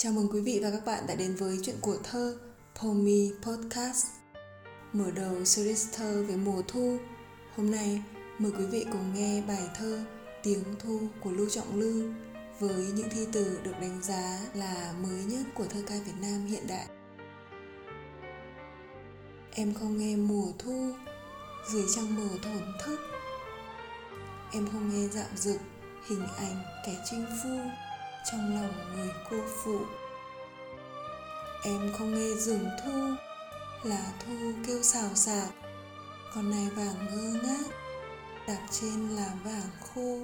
Chào mừng quý vị và các bạn đã đến với chuyện của thơ Pomi Podcast. Mở đầu series thơ về mùa thu, hôm nay mời quý vị cùng nghe bài thơ Tiếng Thu của Lưu Trọng Lư với những thi từ được đánh giá là mới nhất của thơ ca Việt Nam hiện đại. Em không nghe mùa thu dưới trăng mờ thổn thức Em không nghe dạo dực hình ảnh kẻ chinh phu trong lòng người cô phụ. Em không nghe rừng thu là thu kêu xào xạc. Con này vàng ngơ ngác đạp trên là vàng khô.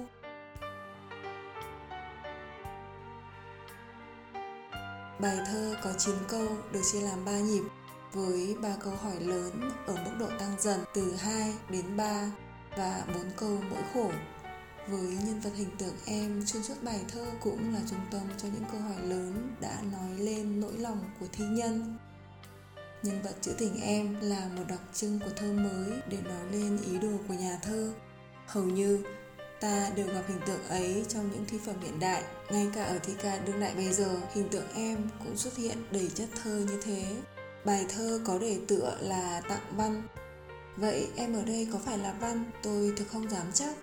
Bài thơ có 9 câu được chia làm 3 nhịp, với 3 câu hỏi lớn ở mức độ tăng dần từ 2 đến 3 và 4 câu mỗi khổ với nhân vật hình tượng em xuyên suốt bài thơ cũng là trung tâm cho những câu hỏi lớn đã nói lên nỗi lòng của thi nhân. Nhân vật trữ tình em là một đặc trưng của thơ mới để nói lên ý đồ của nhà thơ. Hầu như, ta đều gặp hình tượng ấy trong những thi phẩm hiện đại. Ngay cả ở thi ca đương đại bây giờ, hình tượng em cũng xuất hiện đầy chất thơ như thế. Bài thơ có đề tựa là tặng văn. Vậy em ở đây có phải là văn? Tôi thực không dám chắc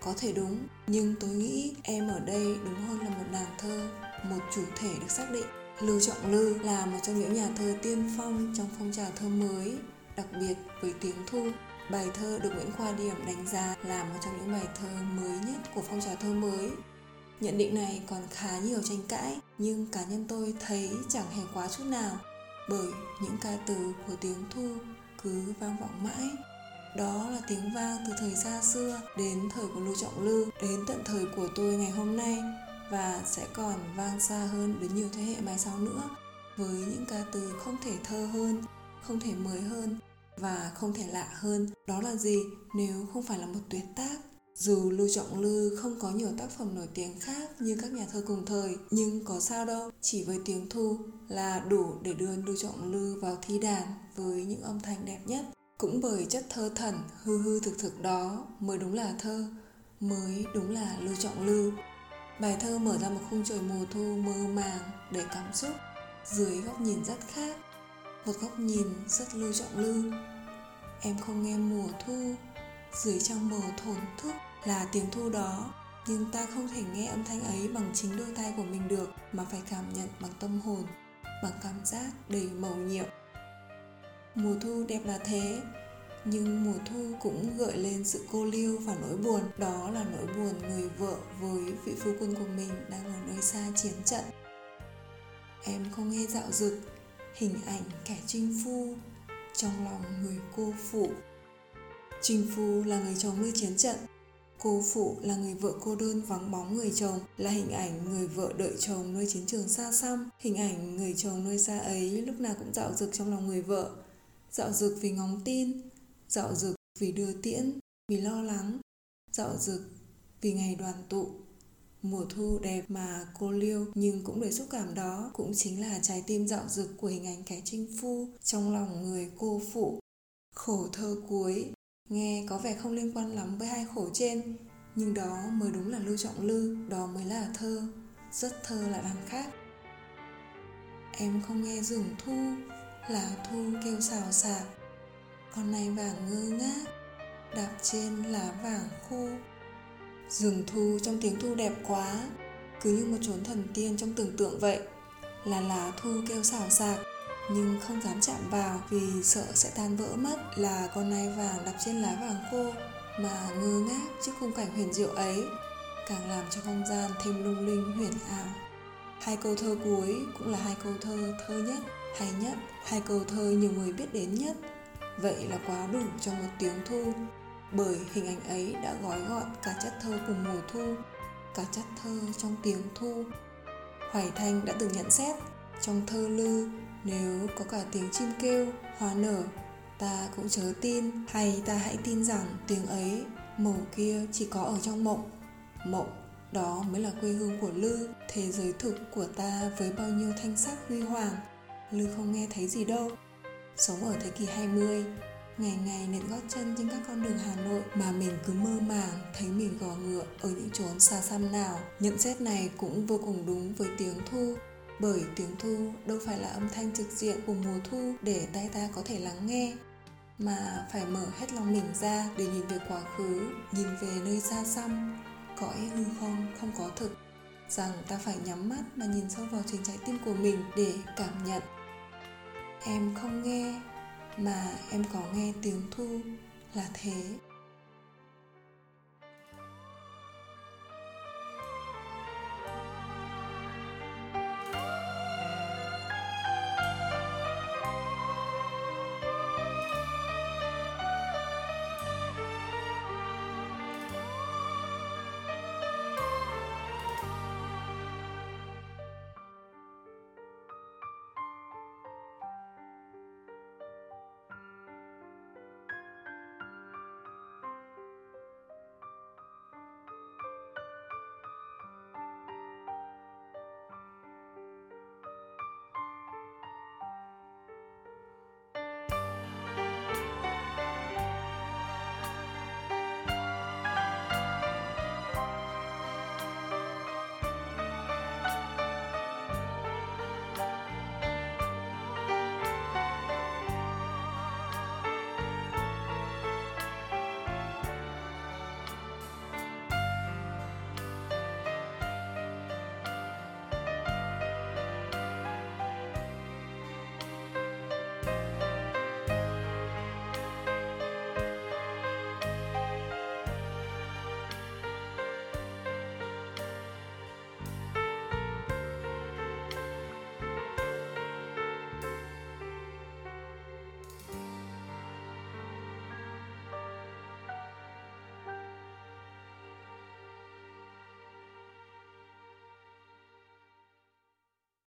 có thể đúng, nhưng tôi nghĩ em ở đây đúng hơn là một nàng thơ, một chủ thể được xác định. Lưu trọng lư là một trong những nhà thơ tiên phong trong phong trào thơ mới, đặc biệt với tiếng thu. Bài thơ được nguyễn khoa điểm đánh giá là một trong những bài thơ mới nhất của phong trào thơ mới. Nhận định này còn khá nhiều tranh cãi, nhưng cá nhân tôi thấy chẳng hề quá chút nào, bởi những ca từ của tiếng thu cứ vang vọng mãi đó là tiếng vang từ thời xa xưa đến thời của Lưu Trọng Lư, đến tận thời của tôi ngày hôm nay và sẽ còn vang xa hơn đến nhiều thế hệ mai sau nữa với những ca từ không thể thơ hơn, không thể mới hơn và không thể lạ hơn. Đó là gì nếu không phải là một tuyệt tác? Dù Lưu Trọng Lư không có nhiều tác phẩm nổi tiếng khác như các nhà thơ cùng thời, nhưng có sao đâu, chỉ với tiếng thu là đủ để đưa Lưu Trọng Lư vào thi đàn với những âm thanh đẹp nhất cũng bởi chất thơ thần, hư hư thực thực đó mới đúng là thơ, mới đúng là lưu trọng lưu. Bài thơ mở ra một khung trời mùa thu mơ màng đầy cảm xúc, dưới góc nhìn rất khác, một góc nhìn rất lưu trọng lưu. Em không nghe mùa thu, dưới trong mờ thổn thức là tiếng thu đó, nhưng ta không thể nghe âm thanh ấy bằng chính đôi tai của mình được, mà phải cảm nhận bằng tâm hồn, bằng cảm giác đầy màu nhiệm mùa thu đẹp là thế, nhưng mùa thu cũng gợi lên sự cô liêu và nỗi buồn. Đó là nỗi buồn người vợ với vị phu quân của mình đang ở nơi xa chiến trận. Em không nghe dạo dực, hình ảnh kẻ trinh phu trong lòng người cô phụ. Trinh phu là người chồng nơi chiến trận, cô phụ là người vợ cô đơn vắng bóng người chồng, là hình ảnh người vợ đợi chồng nơi chiến trường xa xăm, hình ảnh người chồng nơi xa ấy lúc nào cũng dạo dực trong lòng người vợ dạo dực vì ngóng tin, dạo dực vì đưa tiễn, vì lo lắng. Dạo dực vì ngày đoàn tụ, mùa thu đẹp mà cô liêu nhưng cũng đầy xúc cảm đó cũng chính là trái tim dạo dực của hình ảnh kẻ chinh phu trong lòng người cô phụ. Khổ thơ cuối, nghe có vẻ không liên quan lắm với hai khổ trên, nhưng đó mới đúng là lưu trọng lư, đó mới là thơ. Rất thơ là đằng khác. Em không nghe rừng thu lá thu kêu xào xạc. Con này vàng ngơ ngác, đạp trên lá vàng khô. Rừng thu trong tiếng thu đẹp quá, cứ như một chốn thần tiên trong tưởng tượng vậy. Là lá thu kêu xào xạc, nhưng không dám chạm vào vì sợ sẽ tan vỡ mất. Là con nai vàng đạp trên lá vàng khô, mà ngơ ngác trước khung cảnh huyền diệu ấy, càng làm cho không gian thêm lung linh, huyền ảo. Hai câu thơ cuối cũng là hai câu thơ thơ nhất hay nhất, hai câu thơ nhiều người biết đến nhất. Vậy là quá đủ cho một tiếng thu. Bởi hình ảnh ấy đã gói gọn cả chất thơ của mùa thu, cả chất thơ trong tiếng thu. Hoài thanh đã từng nhận xét, trong thơ lư, nếu có cả tiếng chim kêu, hoa nở, ta cũng chớ tin, hay ta hãy tin rằng tiếng ấy, màu kia chỉ có ở trong mộng. Mộng, đó mới là quê hương của lư, thế giới thực của ta với bao nhiêu thanh sắc huy hoàng. Lư không nghe thấy gì đâu. Sống ở thế kỷ 20, ngày ngày nện gót chân trên các con đường Hà Nội mà mình cứ mơ màng thấy mình gò ngựa ở những chốn xa xăm nào. Nhận xét này cũng vô cùng đúng với tiếng thu. bởi tiếng thu đâu phải là âm thanh trực diện của mùa thu để tai ta có thể lắng nghe mà phải mở hết lòng mình ra để nhìn về quá khứ nhìn về nơi xa xăm cõi hư không không có thực rằng ta phải nhắm mắt mà nhìn sâu vào chính trái tim của mình để cảm nhận. Em không nghe, mà em có nghe tiếng thu là thế.